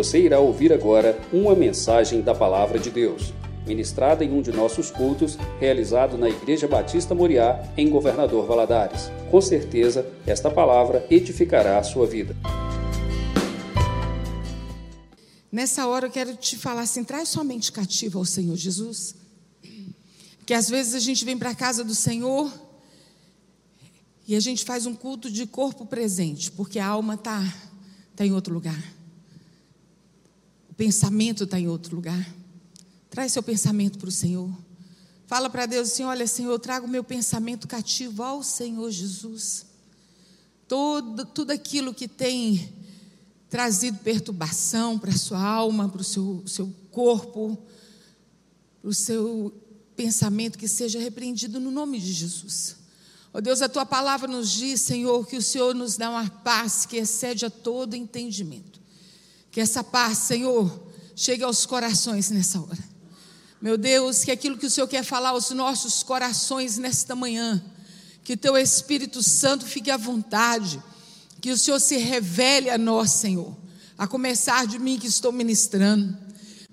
Você irá ouvir agora uma mensagem da Palavra de Deus, ministrada em um de nossos cultos, realizado na Igreja Batista Moriá, em Governador Valadares. Com certeza, esta palavra edificará a sua vida. Nessa hora eu quero te falar assim: traz sua mente cativa ao Senhor Jesus. Que às vezes a gente vem para a casa do Senhor e a gente faz um culto de corpo presente, porque a alma está tá em outro lugar. Pensamento está em outro lugar. Traz seu pensamento para o Senhor. Fala para Deus assim: olha, Senhor, eu trago meu pensamento cativo ao Senhor Jesus. Todo, tudo aquilo que tem trazido perturbação para a sua alma, para o seu, seu corpo, para o seu pensamento, que seja repreendido no nome de Jesus. Ó oh Deus, a tua palavra nos diz, Senhor, que o Senhor nos dá uma paz que excede a todo entendimento. Que essa paz, Senhor, chegue aos corações nessa hora. Meu Deus, que aquilo que o Senhor quer falar aos nossos corações nesta manhã, que teu Espírito Santo fique à vontade que o Senhor se revele a nós, Senhor, a começar de mim que estou ministrando.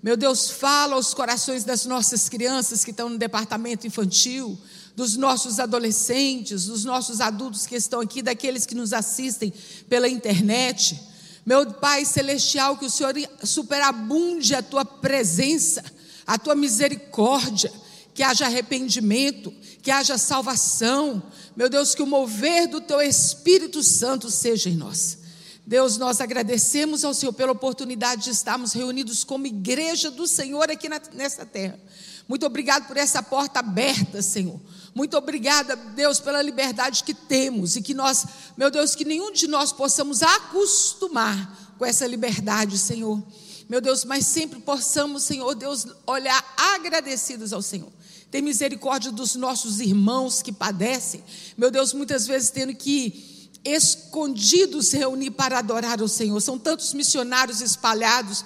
Meu Deus, fala aos corações das nossas crianças que estão no departamento infantil, dos nossos adolescentes, dos nossos adultos que estão aqui, daqueles que nos assistem pela internet. Meu Pai celestial, que o Senhor superabunde a tua presença, a tua misericórdia, que haja arrependimento, que haja salvação. Meu Deus, que o mover do teu Espírito Santo seja em nós. Deus, nós agradecemos ao Senhor pela oportunidade de estarmos reunidos como igreja do Senhor aqui na, nessa terra. Muito obrigado por essa porta aberta, Senhor. Muito obrigada, Deus, pela liberdade que temos e que nós, meu Deus, que nenhum de nós possamos acostumar com essa liberdade, Senhor. Meu Deus, mas sempre possamos, Senhor Deus, olhar agradecidos ao Senhor. Tem misericórdia dos nossos irmãos que padecem. Meu Deus, muitas vezes tendo que escondidos reunir para adorar o Senhor. São tantos missionários espalhados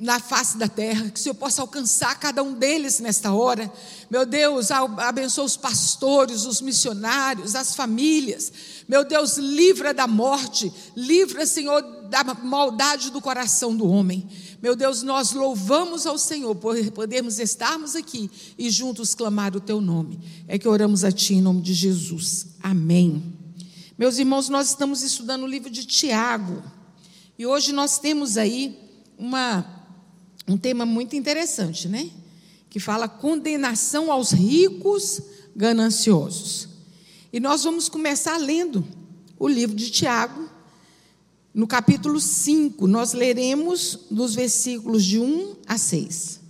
na face da terra, que o Senhor possa alcançar cada um deles nesta hora. Meu Deus, abençoa os pastores, os missionários, as famílias. Meu Deus, livra da morte, livra, Senhor, da maldade do coração do homem. Meu Deus, nós louvamos ao Senhor por podermos estarmos aqui e juntos clamar o teu nome. É que oramos a ti em nome de Jesus. Amém. Meus irmãos, nós estamos estudando o livro de Tiago. E hoje nós temos aí uma, um tema muito interessante, né? Que fala condenação aos ricos gananciosos. E nós vamos começar lendo o livro de Tiago, no capítulo 5, nós leremos dos versículos de 1 a 6.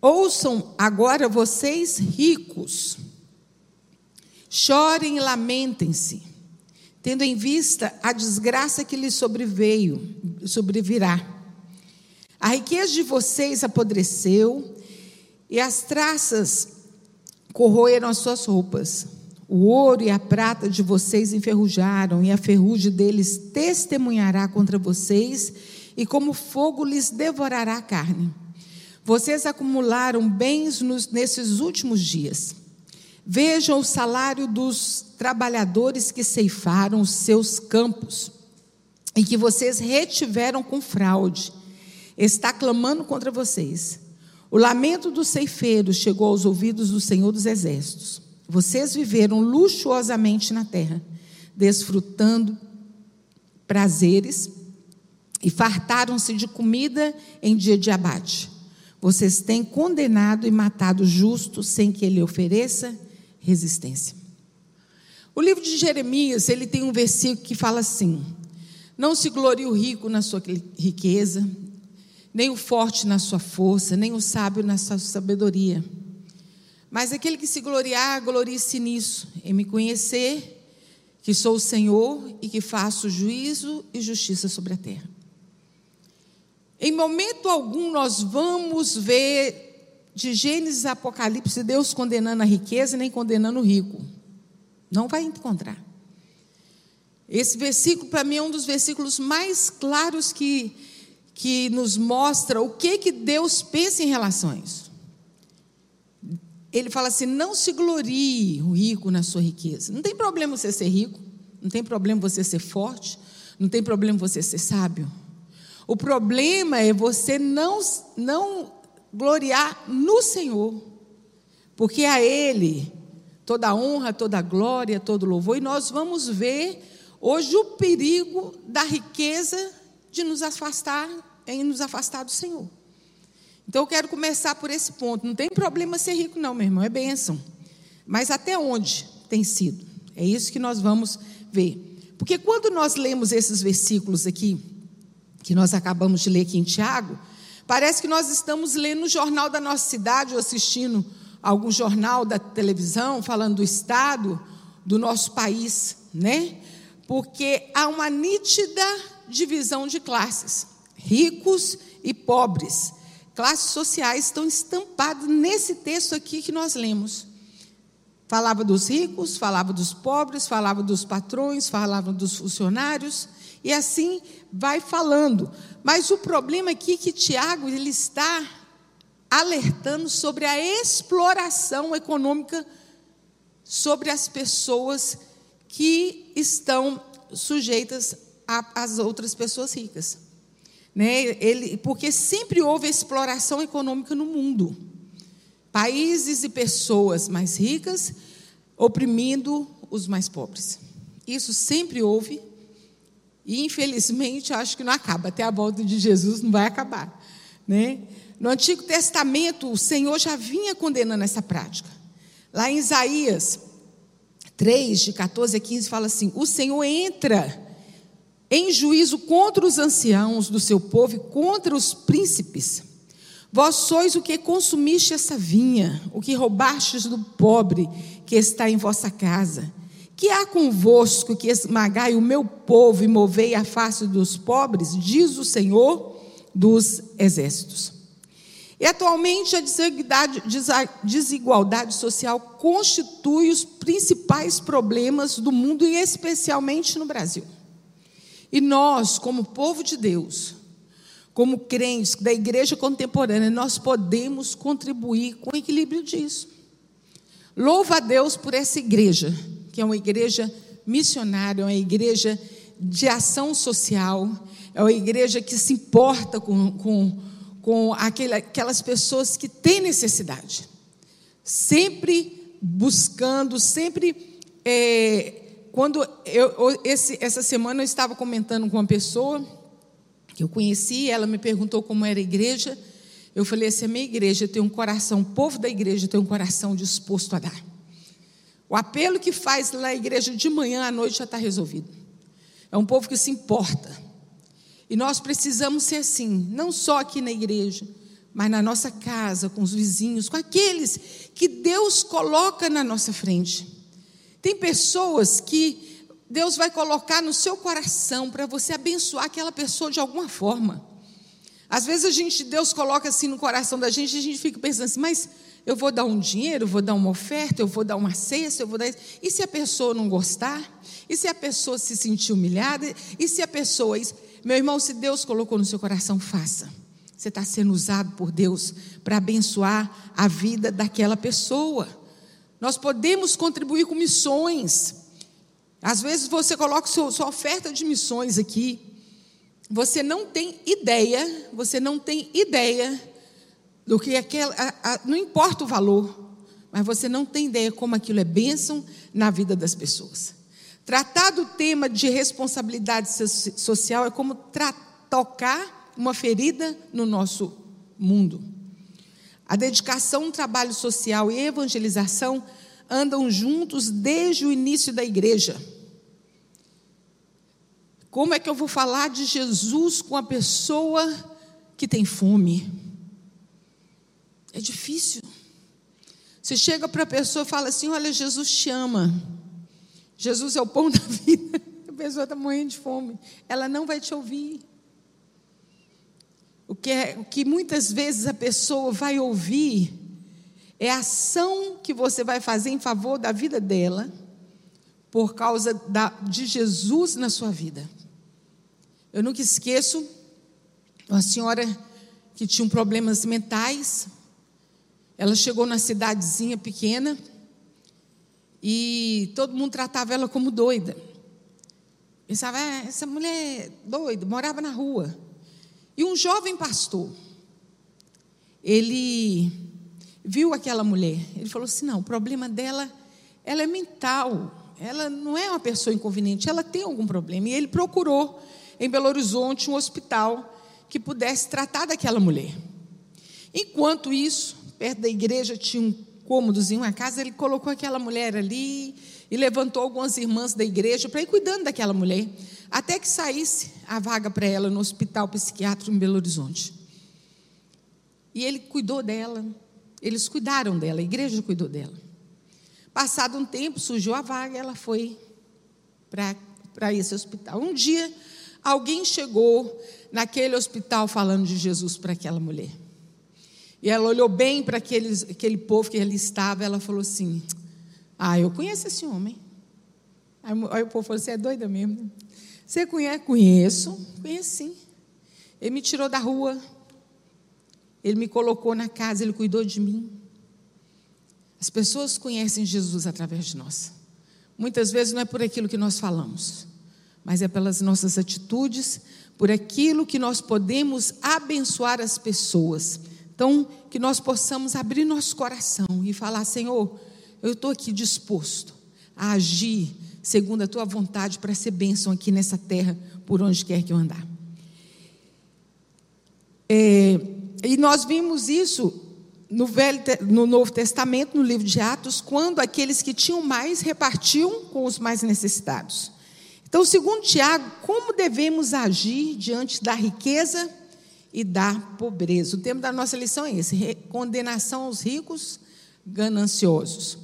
Ouçam agora vocês ricos, chorem e lamentem-se, tendo em vista a desgraça que lhes sobreveio, sobrevirá. A riqueza de vocês apodreceu, e as traças corroeram as suas roupas. O ouro e a prata de vocês enferrujaram, e a ferrugem deles testemunhará contra vocês, e como fogo lhes devorará a carne. Vocês acumularam bens nos, nesses últimos dias. Vejam o salário dos trabalhadores que ceifaram os seus campos e que vocês retiveram com fraude. Está clamando contra vocês. O lamento dos ceifeiros chegou aos ouvidos do Senhor dos Exércitos. Vocês viveram luxuosamente na terra, desfrutando prazeres e fartaram-se de comida em dia de abate. Vocês têm condenado e matado justo sem que ele ofereça resistência. O livro de Jeremias, ele tem um versículo que fala assim: Não se glorie o rico na sua riqueza, nem o forte na sua força, nem o sábio na sua sabedoria. Mas aquele que se gloriar, glorie-se nisso, em me conhecer, que sou o Senhor e que faço juízo e justiça sobre a terra. Em momento algum nós vamos ver de Gênesis a Apocalipse Deus condenando a riqueza nem condenando o rico. Não vai encontrar. Esse versículo, para mim, é um dos versículos mais claros que que nos mostra o que, que Deus pensa em relação a isso. ele fala assim: não se glorie o rico na sua riqueza. Não tem problema você ser rico, não tem problema você ser forte, não tem problema você ser sábio. O problema é você não, não gloriar no Senhor, porque a Ele toda honra, toda glória, todo louvor, e nós vamos ver hoje o perigo da riqueza de nos afastar, em nos afastar do Senhor. Então eu quero começar por esse ponto. Não tem problema ser rico, não, meu irmão, é bênção. Mas até onde tem sido? É isso que nós vamos ver. Porque quando nós lemos esses versículos aqui, que nós acabamos de ler aqui em Tiago, parece que nós estamos lendo o jornal da nossa cidade ou assistindo algum jornal da televisão falando do estado do nosso país, né? Porque há uma nítida divisão de classes, ricos e pobres classes sociais estão estampadas nesse texto aqui que nós lemos. Falava dos ricos, falava dos pobres, falava dos patrões, falava dos funcionários, e assim vai falando. Mas o problema aqui é que Tiago ele está alertando sobre a exploração econômica sobre as pessoas que estão sujeitas às outras pessoas ricas. Né? Ele, porque sempre houve exploração econômica no mundo. Países e pessoas mais ricas oprimindo os mais pobres. Isso sempre houve e, infelizmente, acho que não acaba. Até a volta de Jesus não vai acabar. Né? No Antigo Testamento, o Senhor já vinha condenando essa prática. Lá em Isaías 3, de 14 a 15, fala assim: O Senhor entra em juízo contra os anciãos do seu povo e contra os príncipes. Vós sois o que consumiste essa vinha, o que roubastes do pobre que está em vossa casa. Que há convosco que esmagai o meu povo e movei a face dos pobres, diz o Senhor dos exércitos. E atualmente a desigualdade social constitui os principais problemas do mundo e especialmente no Brasil. E nós, como povo de Deus, como crentes da igreja contemporânea, nós podemos contribuir com o equilíbrio disso. Louva a Deus por essa igreja, que é uma igreja missionária, é uma igreja de ação social, é uma igreja que se importa com, com, com aquele, aquelas pessoas que têm necessidade. Sempre buscando, sempre é, quando eu, esse, essa semana eu estava comentando com uma pessoa que eu conheci, ela me perguntou como era a igreja. Eu falei assim: a minha igreja tem um coração, o povo da igreja tem um coração disposto a dar. O apelo que faz na igreja de manhã à noite já está resolvido. É um povo que se importa. E nós precisamos ser assim, não só aqui na igreja, mas na nossa casa, com os vizinhos, com aqueles que Deus coloca na nossa frente. Tem pessoas que Deus vai colocar no seu coração para você abençoar aquela pessoa de alguma forma. Às vezes a gente, Deus coloca assim no coração da gente e a gente fica pensando assim, mas eu vou dar um dinheiro, eu vou dar uma oferta, eu vou dar uma cesta, eu vou dar. E se a pessoa não gostar? E se a pessoa se sentir humilhada? E se a pessoa. Meu irmão, se Deus colocou no seu coração, faça. Você está sendo usado por Deus para abençoar a vida daquela pessoa. Nós podemos contribuir com missões. Às vezes você coloca sua oferta de missões aqui. Você não tem ideia, você não tem ideia do que aquela. A, a, não importa o valor, mas você não tem ideia como aquilo é bênção na vida das pessoas. Tratar do tema de responsabilidade social é como tocar uma ferida no nosso mundo. A dedicação, trabalho social e evangelização andam juntos desde o início da igreja. Como é que eu vou falar de Jesus com a pessoa que tem fome? É difícil. Você chega para a pessoa e fala assim: Olha, Jesus te ama. Jesus é o pão da vida. A pessoa está morrendo de fome. Ela não vai te ouvir. O que, é, o que muitas vezes a pessoa vai ouvir é a ação que você vai fazer em favor da vida dela, por causa da, de Jesus na sua vida. Eu nunca esqueço uma senhora que tinha problemas mentais, Ela chegou na cidadezinha pequena e todo mundo tratava ela como doida. Pensava, ah, essa mulher é doida, morava na rua. E um jovem pastor, ele viu aquela mulher, ele falou assim: não, o problema dela, ela é mental, ela não é uma pessoa inconveniente, ela tem algum problema. E ele procurou em Belo Horizonte um hospital que pudesse tratar daquela mulher. Enquanto isso, perto da igreja tinha um cômodozinho, uma casa, ele colocou aquela mulher ali e levantou algumas irmãs da igreja para ir cuidando daquela mulher, até que saísse a vaga para ela no hospital psiquiátrico em Belo Horizonte. E ele cuidou dela, eles cuidaram dela, a igreja cuidou dela. Passado um tempo, surgiu a vaga, ela foi para esse hospital. Um dia, alguém chegou naquele hospital falando de Jesus para aquela mulher. E ela olhou bem para aquele, aquele povo que ali estava, ela falou assim: Ah, eu conheço esse homem. Aí o povo falou: Você é doida mesmo? Você conhece? Conheço, conheço sim. Ele me tirou da rua, ele me colocou na casa, ele cuidou de mim. As pessoas conhecem Jesus através de nós. Muitas vezes não é por aquilo que nós falamos, mas é pelas nossas atitudes, por aquilo que nós podemos abençoar as pessoas. Então, que nós possamos abrir nosso coração e falar: Senhor, eu estou aqui disposto a agir segundo a tua vontade para ser bênção aqui nessa terra, por onde quer que eu andar. É, e nós vimos isso no, Velho, no Novo Testamento, no livro de Atos, quando aqueles que tinham mais repartiam com os mais necessitados. Então, segundo Tiago, como devemos agir diante da riqueza e da pobreza. O tema da nossa lição é esse: condenação aos ricos gananciosos.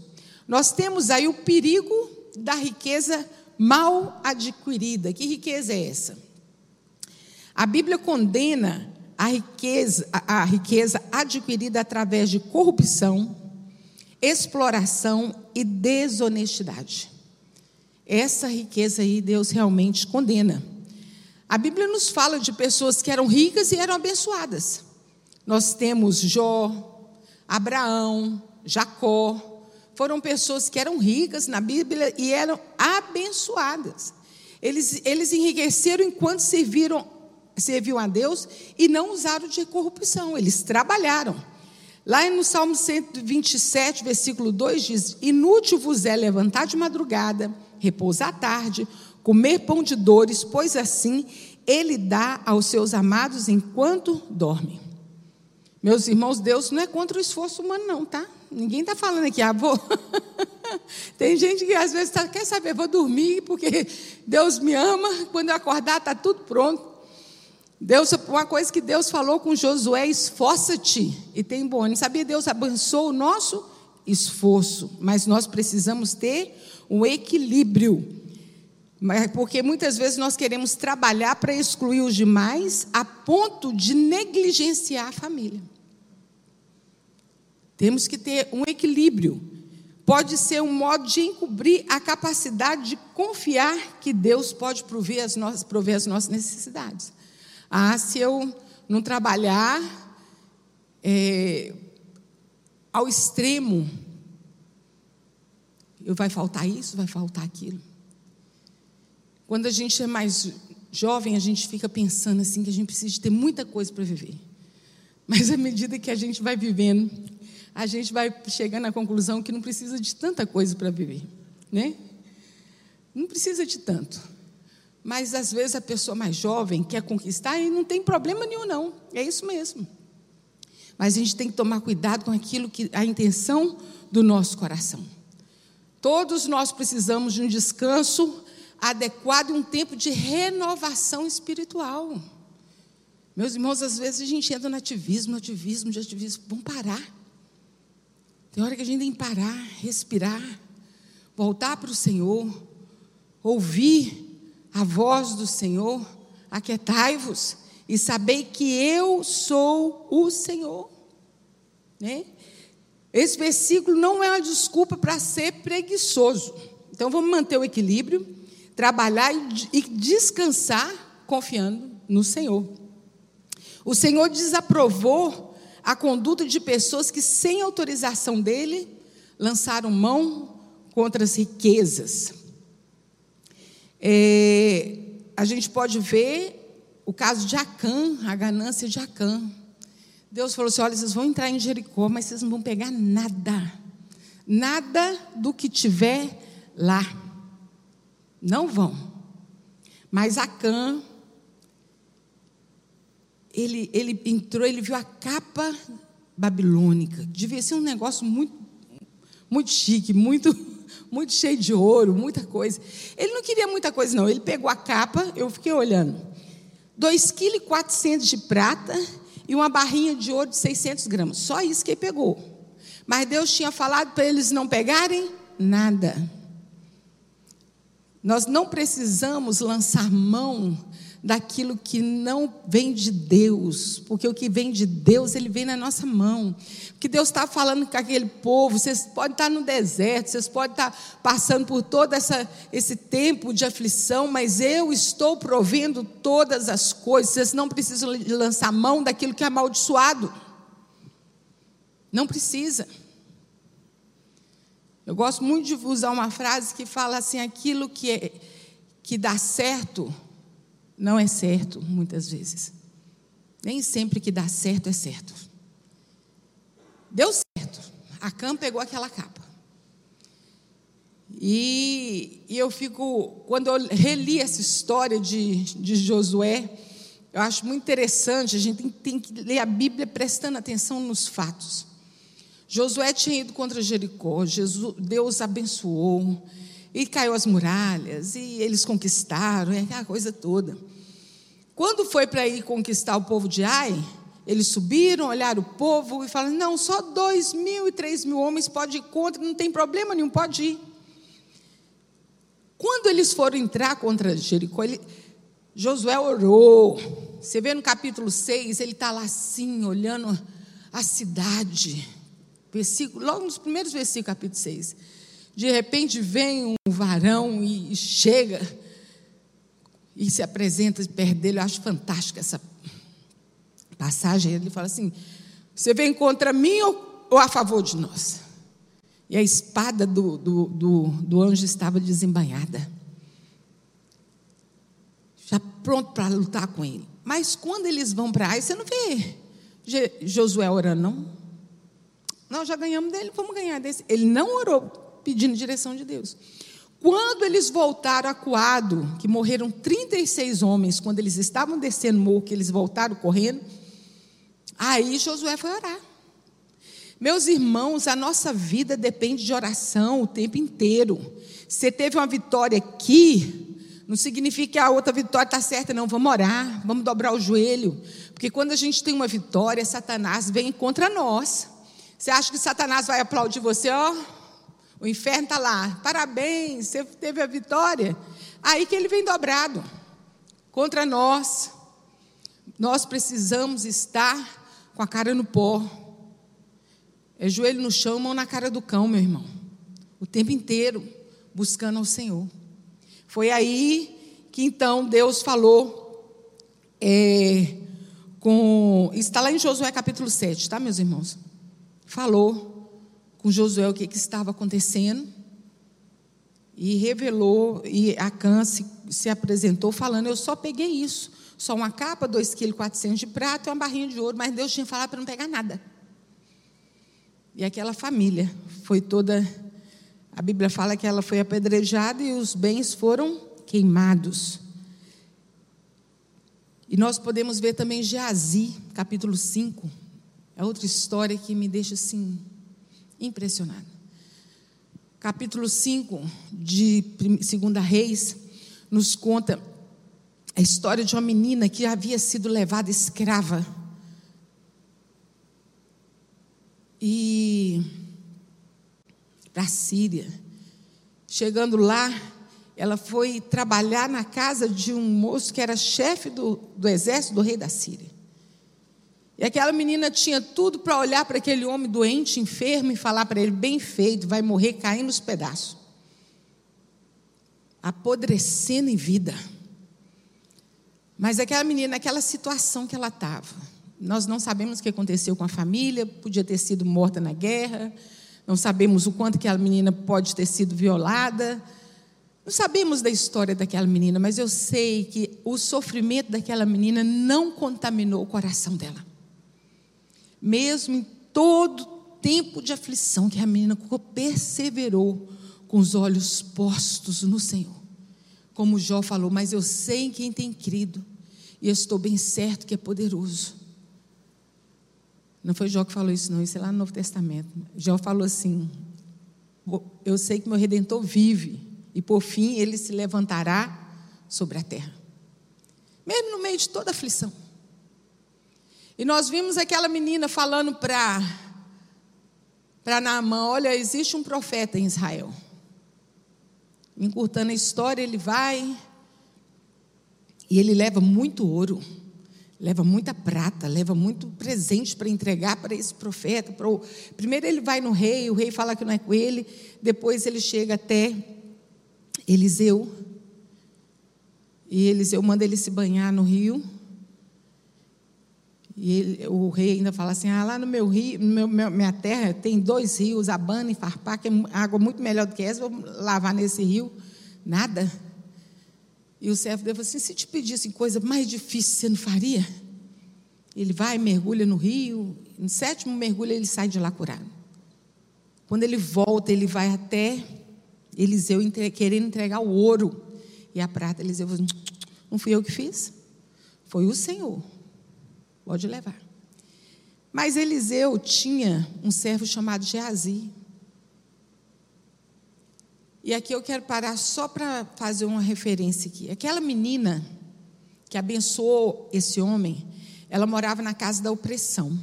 Nós temos aí o perigo da riqueza mal adquirida. Que riqueza é essa? A Bíblia condena a riqueza, a, riqueza adquirida através de corrupção, exploração e desonestidade. Essa riqueza aí Deus realmente condena. A Bíblia nos fala de pessoas que eram ricas e eram abençoadas. Nós temos Jó, Abraão, Jacó. Foram pessoas que eram ricas na Bíblia e eram abençoadas. Eles, eles enriqueceram enquanto serviram, serviam a Deus e não usaram de corrupção, eles trabalharam. Lá no Salmo 127, versículo 2 diz: Inútil vos é levantar de madrugada, repousar à tarde, comer pão de dores, pois assim ele dá aos seus amados enquanto dormem. Meus irmãos, Deus não é contra o esforço humano, não, tá? Ninguém está falando aqui, ah, vou. Tem gente que às vezes tá, quer saber, vou dormir porque Deus me ama, quando eu acordar está tudo pronto. Deus, uma coisa que Deus falou com Josué, esforça-te e tem bônus. Sabia, Deus abençoou o nosso esforço, mas nós precisamos ter um equilíbrio porque muitas vezes nós queremos trabalhar para excluir os demais a ponto de negligenciar a família. Temos que ter um equilíbrio. Pode ser um modo de encobrir a capacidade de confiar que Deus pode prover as nossas, prover as nossas necessidades. Ah, se eu não trabalhar é, ao extremo, vai faltar isso, vai faltar aquilo. Quando a gente é mais jovem, a gente fica pensando assim que a gente precisa de ter muita coisa para viver. Mas à medida que a gente vai vivendo, a gente vai chegando à conclusão que não precisa de tanta coisa para viver, né? Não precisa de tanto. Mas às vezes a pessoa mais jovem quer conquistar e não tem problema nenhum não. É isso mesmo. Mas a gente tem que tomar cuidado com aquilo que a intenção do nosso coração. Todos nós precisamos de um descanso adequado e um tempo de renovação espiritual. Meus irmãos, às vezes a gente entra no ativismo, no ativismo, de ativismo. Vamos parar. Tem hora que a gente tem que parar, respirar, voltar para o Senhor, ouvir a voz do Senhor, aquietai-vos e sabei que eu sou o Senhor. Né? Esse versículo não é uma desculpa para ser preguiçoso. Então vamos manter o equilíbrio trabalhar e descansar confiando no Senhor. O Senhor desaprovou a conduta de pessoas que, sem autorização dele, lançaram mão contra as riquezas. É, a gente pode ver o caso de Acã, a ganância de Acã. Deus falou assim: olha, vocês vão entrar em Jericó, mas vocês não vão pegar nada. Nada do que tiver lá. Não vão. Mas Acã, ele, ele entrou, ele viu a capa babilônica. Devia ser um negócio muito, muito chique, muito, muito cheio de ouro, muita coisa. Ele não queria muita coisa, não. Ele pegou a capa, eu fiquei olhando. 2,4 kg de prata e uma barrinha de ouro de 600 gramas. Só isso que ele pegou. Mas Deus tinha falado para eles não pegarem nada. Nós não precisamos lançar mão daquilo que não vem de Deus, porque o que vem de Deus, ele vem na nossa mão. Que Deus está falando com aquele povo, vocês podem estar no deserto, vocês podem estar passando por todo essa, esse tempo de aflição, mas eu estou provendo todas as coisas, vocês não precisam lançar mão daquilo que é amaldiçoado. Não precisa. Eu gosto muito de usar uma frase que fala assim: aquilo que, é, que dá certo, não é certo, muitas vezes. Nem sempre que dá certo é certo. Deu certo. A Cam pegou aquela capa. E, e, eu fico, quando eu reli essa história de, de Josué, eu acho muito interessante, a gente tem, tem que ler a Bíblia prestando atenção nos fatos. Josué tinha ido contra Jericó, Jesus, Deus abençoou, e caiu as muralhas, e eles conquistaram, é aquela coisa toda. Quando foi para ir conquistar o povo de Ai, eles subiram, olharam o povo e falaram: não, só dois mil e três mil homens podem ir contra, não tem problema nenhum, pode ir. Quando eles foram entrar contra Jericó, ele, Josué orou. Você vê no capítulo 6, ele está lá assim, olhando a cidade. Versículo, logo nos primeiros versículos, capítulo 6. De repente vem um varão e chega e se apresenta perto dele. Eu acho fantástica essa passagem. Ele fala assim: Você vem contra mim ou, ou a favor de nós? E a espada do, do, do, do anjo estava desembanhada, já pronto para lutar com ele. Mas quando eles vão para aí, você não vê Josué orando, não? Nós já ganhamos dele, vamos ganhar desse. Ele não orou pedindo direção de Deus. Quando eles voltaram acuado, que morreram 36 homens, quando eles estavam descendo o morro, que eles voltaram correndo, aí Josué foi orar. Meus irmãos, a nossa vida depende de oração o tempo inteiro. Você teve uma vitória aqui, não significa que a outra vitória está certa, não. Vamos orar, vamos dobrar o joelho. Porque quando a gente tem uma vitória, Satanás vem contra nós. Você acha que Satanás vai aplaudir você? Ó, o inferno está lá. Parabéns, você teve a vitória. Aí que ele vem dobrado contra nós. Nós precisamos estar com a cara no pó. É joelho no chão, mão na cara do cão, meu irmão. O tempo inteiro buscando ao Senhor. Foi aí que então Deus falou é, com. Está lá em Josué capítulo 7, tá, meus irmãos? Falou com Josué o que, que estava acontecendo e revelou, e Acã se, se apresentou falando, eu só peguei isso, só uma capa, 2,4 kg de prata e uma barrinha de ouro, mas Deus tinha falado para não pegar nada. E aquela família foi toda, a Bíblia fala que ela foi apedrejada e os bens foram queimados. E nós podemos ver também Geazi, capítulo 5, é outra história que me deixa assim impressionada. Capítulo 5 de 2 Reis nos conta a história de uma menina que havia sido levada escrava. E para a Síria. Chegando lá, ela foi trabalhar na casa de um moço que era chefe do, do exército do rei da Síria. E aquela menina tinha tudo para olhar para aquele homem doente, enfermo, e falar para ele: bem feito, vai morrer caindo nos pedaços. Apodrecendo em vida. Mas aquela menina, naquela situação que ela estava, Nós não sabemos o que aconteceu com a família, podia ter sido morta na guerra, não sabemos o quanto que a menina pode ter sido violada. Não sabemos da história daquela menina, mas eu sei que o sofrimento daquela menina não contaminou o coração dela. Mesmo em todo tempo de aflição que a menina perseverou com os olhos postos no Senhor. Como Jó falou, mas eu sei em quem tem crido, e eu estou bem certo que é poderoso. Não foi Jó que falou isso, não, isso é lá no Novo Testamento. Jó falou assim: Eu sei que meu redentor vive, e por fim ele se levantará sobre a terra. Mesmo no meio de toda aflição. E nós vimos aquela menina falando para para Naamã: Olha, existe um profeta em Israel. Encurtando a história, ele vai e ele leva muito ouro, leva muita prata, leva muito presente para entregar para esse profeta. Primeiro ele vai no rei, o rei fala que não é com ele, depois ele chega até Eliseu. E Eliseu manda ele se banhar no rio. E ele, o rei ainda fala assim: ah, lá no meu rio, no meu, minha terra, tem dois rios, Abana e Farpá, que é água muito melhor do que essa, vou lavar nesse rio. Nada. E o servo dele falou assim: se te pedissem coisa mais difícil, você não faria? Ele vai, mergulha no rio, no sétimo mergulho ele sai de lá curado. Quando ele volta, ele vai até Eliseu entre, querendo entregar o ouro e a prata. Eliseu falou: não fui eu que fiz, foi o Senhor. Pode levar. Mas Eliseu tinha um servo chamado Geazi. E aqui eu quero parar só para fazer uma referência aqui. Aquela menina que abençoou esse homem, ela morava na casa da opressão.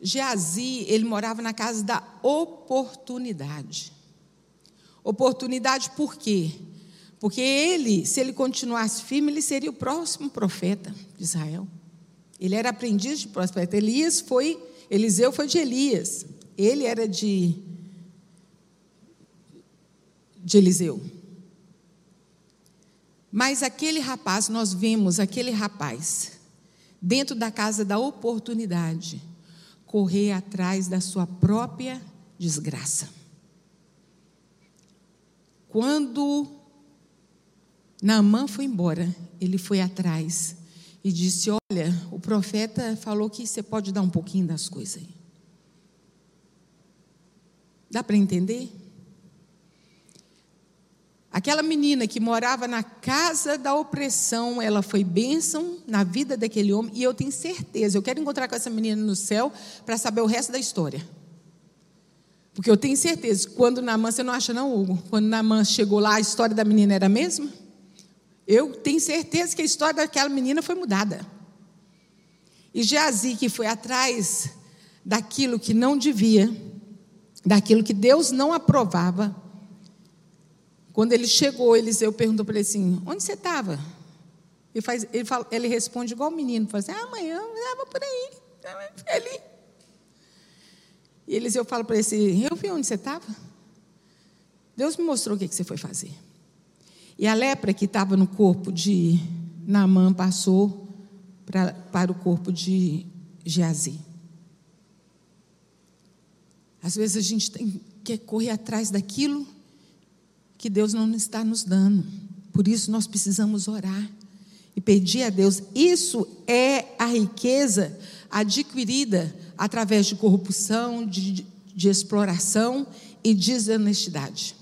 Geazi, ele morava na casa da oportunidade. Oportunidade por quê? Porque ele, se ele continuasse firme, ele seria o próximo profeta de Israel. Ele era aprendiz de profeta. Elias foi, Eliseu foi de Elias. Ele era de, de Eliseu. Mas aquele rapaz, nós vemos aquele rapaz, dentro da casa da oportunidade, correr atrás da sua própria desgraça. Quando Naamã foi embora, ele foi atrás e disse: Olha, o profeta falou que você pode dar um pouquinho das coisas aí. Dá para entender? Aquela menina que morava na casa da opressão, ela foi bênção na vida daquele homem, e eu tenho certeza, eu quero encontrar com essa menina no céu para saber o resto da história. Porque eu tenho certeza, quando Naamã, você não acha não, Hugo? Quando Naamã chegou lá, a história da menina era a mesma? Eu tenho certeza que a história daquela menina foi mudada. E Geazi, que foi atrás daquilo que não devia, daquilo que Deus não aprovava, quando ele chegou, Eliseu perguntou para ele assim: Onde você estava? Ele, ele, ele responde igual o menino: fala assim, ah, Amanhã eu estava por aí, ali. E Eliseu fala para ele assim: Eu vi onde você estava. Deus me mostrou o que, que você foi fazer. E a lepra que estava no corpo de Naamã passou pra, para o corpo de Geazi. Às vezes a gente tem, quer correr atrás daquilo que Deus não está nos dando. Por isso nós precisamos orar e pedir a Deus. Isso é a riqueza adquirida através de corrupção, de, de exploração e desonestidade.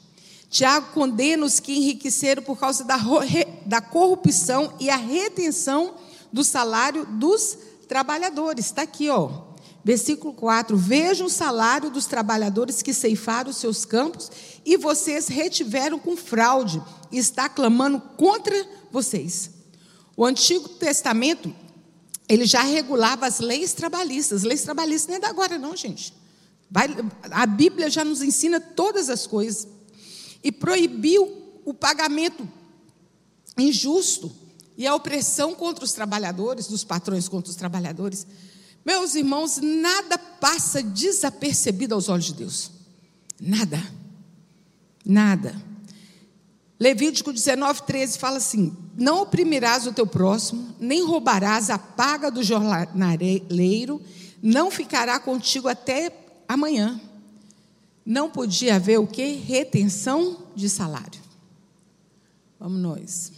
Tiago condena os que enriqueceram por causa da, da corrupção e a retenção do salário dos trabalhadores. Está aqui, ó. Versículo 4: Vejam o salário dos trabalhadores que ceifaram os seus campos e vocês retiveram com fraude, e está clamando contra vocês. O Antigo Testamento, ele já regulava as leis trabalhistas. Leis trabalhistas não é da agora, não, gente. Vai, a Bíblia já nos ensina todas as coisas e proibiu o pagamento injusto e a opressão contra os trabalhadores, dos patrões contra os trabalhadores. Meus irmãos, nada passa desapercebido aos olhos de Deus. Nada. Nada. Levítico 19, 13 fala assim: Não oprimirás o teu próximo, nem roubarás a paga do jornaleiro, não ficará contigo até amanhã. Não podia haver o que? Retenção de salário. Vamos nós.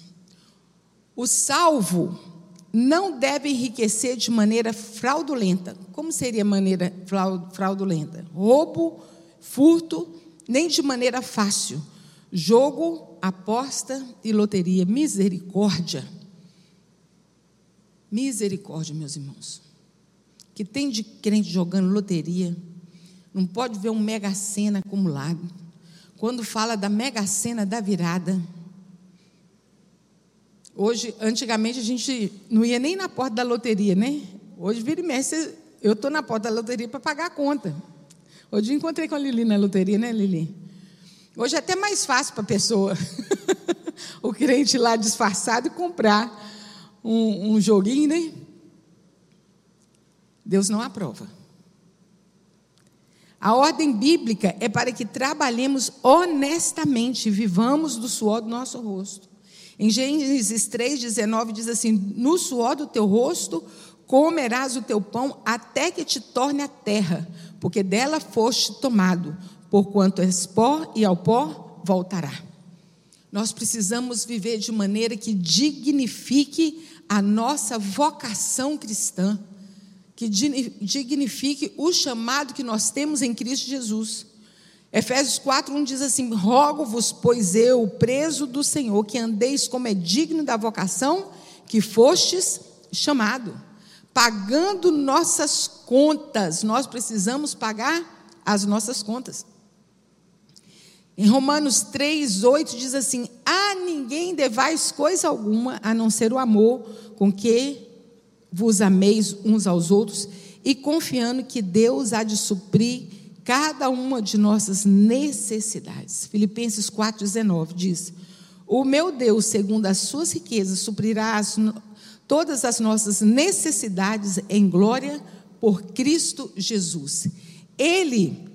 O salvo não deve enriquecer de maneira fraudulenta. Como seria maneira fraudulenta? Roubo, furto, nem de maneira fácil Jogo, aposta e loteria. Misericórdia. Misericórdia, meus irmãos. Que tem de crente jogando loteria. Não pode ver um mega cena acumulado. Quando fala da mega cena da virada. Hoje, antigamente, a gente não ia nem na porta da loteria, né? Hoje, vira e mexe, eu estou na porta da loteria para pagar a conta. Hoje encontrei com a Lili na loteria, né, Lili? Hoje é até mais fácil para a pessoa, o crente lá disfarçado, comprar um, um joguinho, né? Deus não aprova. A ordem bíblica é para que trabalhemos honestamente, vivamos do suor do nosso rosto. Em Gênesis 3,19 diz assim: No suor do teu rosto comerás o teu pão até que te torne a terra, porque dela foste tomado porquanto és pó e ao pó voltará. Nós precisamos viver de maneira que dignifique a nossa vocação cristã, que dignifique o chamado que nós temos em Cristo Jesus. Efésios 4:1 diz assim: Rogo-vos, pois eu, preso do Senhor, que andeis como é digno da vocação que fostes chamado, pagando nossas contas. Nós precisamos pagar as nossas contas. Em Romanos 3, 8 diz assim: A ninguém devais coisa alguma a não ser o amor com que vos ameis uns aos outros e confiando que Deus há de suprir cada uma de nossas necessidades. Filipenses 4,19 diz: O meu Deus, segundo as suas riquezas, suprirá as, todas as nossas necessidades em glória por Cristo Jesus. Ele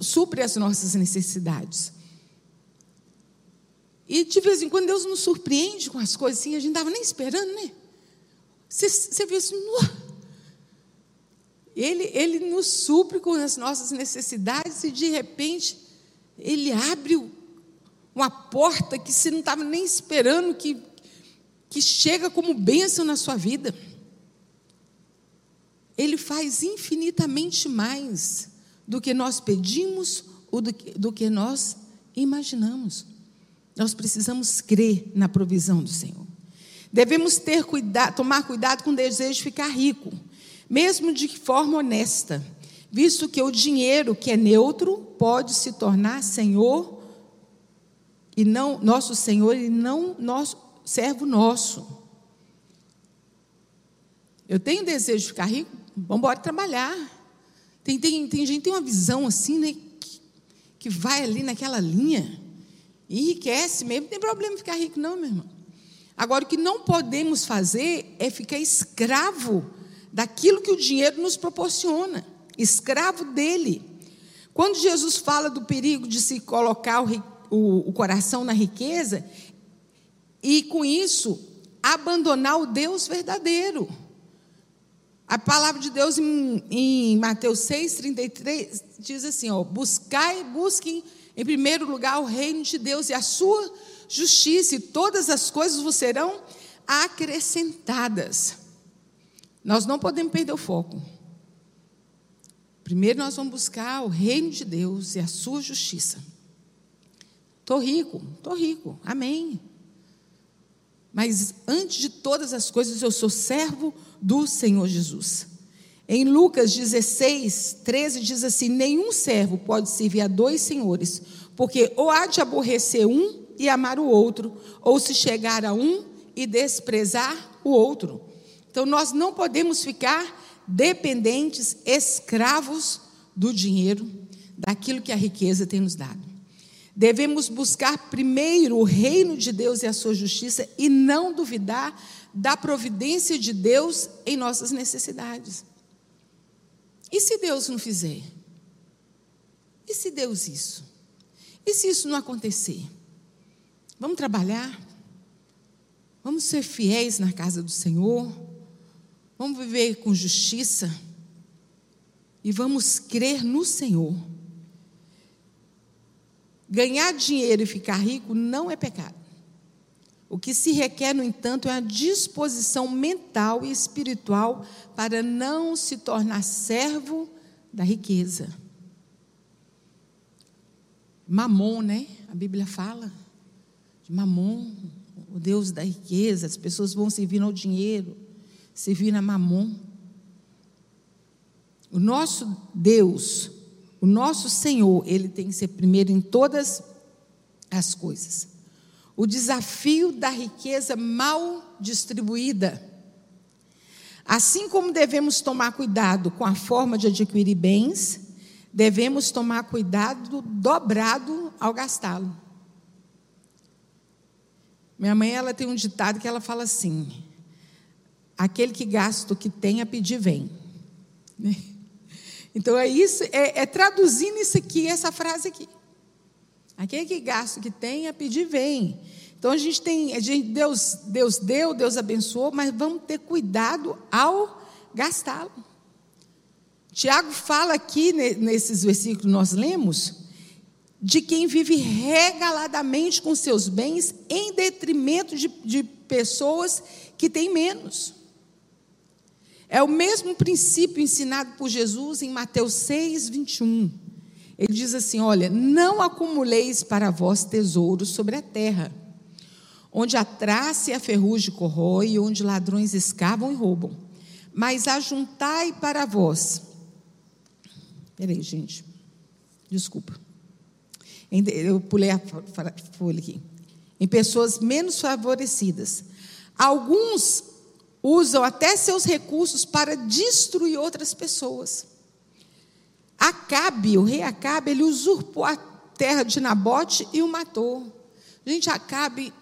supre as nossas necessidades. E de vez em quando Deus nos surpreende com as coisas assim, a gente estava nem esperando, né? Você, você vê assim, ele, ele nos supre com as nossas necessidades e de repente ele abre uma porta que você não estava nem esperando, que, que chega como bênção na sua vida. Ele faz infinitamente mais do que nós pedimos ou do que, do que nós imaginamos. Nós precisamos crer na provisão do Senhor. Devemos ter cuidado, tomar cuidado com o desejo de ficar rico, mesmo de forma honesta, visto que o dinheiro que é neutro pode se tornar senhor e não nosso senhor e não nosso servo nosso. Eu tenho desejo de ficar rico, vamos embora trabalhar. Tem, tem, tem gente tem uma visão assim, né? Que, que vai ali naquela linha e enriquece mesmo. Não tem problema ficar rico, não, meu irmão. Agora, o que não podemos fazer é ficar escravo daquilo que o dinheiro nos proporciona escravo dele. Quando Jesus fala do perigo de se colocar o, o, o coração na riqueza, e com isso abandonar o Deus verdadeiro. A palavra de Deus em, em Mateus 6,33 diz assim: ó, buscai, busquem em primeiro lugar o reino de Deus e a sua e todas as coisas vos serão acrescentadas. Nós não podemos perder o foco. Primeiro nós vamos buscar o reino de Deus e a sua justiça. Estou rico, estou rico, amém. Mas antes de todas as coisas, eu sou servo do Senhor Jesus. Em Lucas 16, 13 diz assim: Nenhum servo pode servir a dois senhores, porque ou há de aborrecer um e amar o outro, ou se chegar a um e desprezar o outro. Então nós não podemos ficar dependentes, escravos do dinheiro, daquilo que a riqueza tem nos dado. Devemos buscar primeiro o reino de Deus e a sua justiça e não duvidar da providência de Deus em nossas necessidades. E se Deus não fizer? E se Deus isso? E se isso não acontecer? Vamos trabalhar. Vamos ser fiéis na casa do Senhor. Vamos viver com justiça. E vamos crer no Senhor. Ganhar dinheiro e ficar rico não é pecado. O que se requer, no entanto, é a disposição mental e espiritual para não se tornar servo da riqueza. Mamon, né? A Bíblia fala de Mamon, o Deus da riqueza. As pessoas vão servir ao dinheiro, servir a Mamon. O nosso Deus, o nosso Senhor, ele tem que ser primeiro em todas as coisas. O desafio da riqueza mal distribuída. Assim como devemos tomar cuidado com a forma de adquirir bens, devemos tomar cuidado dobrado ao gastá-lo. Minha mãe ela tem um ditado que ela fala assim: aquele que gasta o que tem a pedir vem. Então é isso, é, é traduzindo isso aqui, essa frase aqui. Aquele que gasta o que tem a pedir vem. Então a gente tem, a gente, Deus, Deus deu, Deus abençoou, mas vamos ter cuidado ao gastá-lo. Tiago fala aqui nesses versículos que nós lemos de quem vive regaladamente com seus bens em detrimento de, de pessoas que têm menos. É o mesmo princípio ensinado por Jesus em Mateus 6, 21. Ele diz assim: Olha, não acumuleis para vós tesouros sobre a terra, onde a traça e a ferrugem corrói, onde ladrões escavam e roubam, mas ajuntai para vós. Peraí, gente, desculpa. Eu pulei a folha aqui. Em pessoas menos favorecidas. Alguns usam até seus recursos para destruir outras pessoas. Acabe, o rei Acabe, ele usurpou a terra de Nabote e o matou. Gente, Acabe,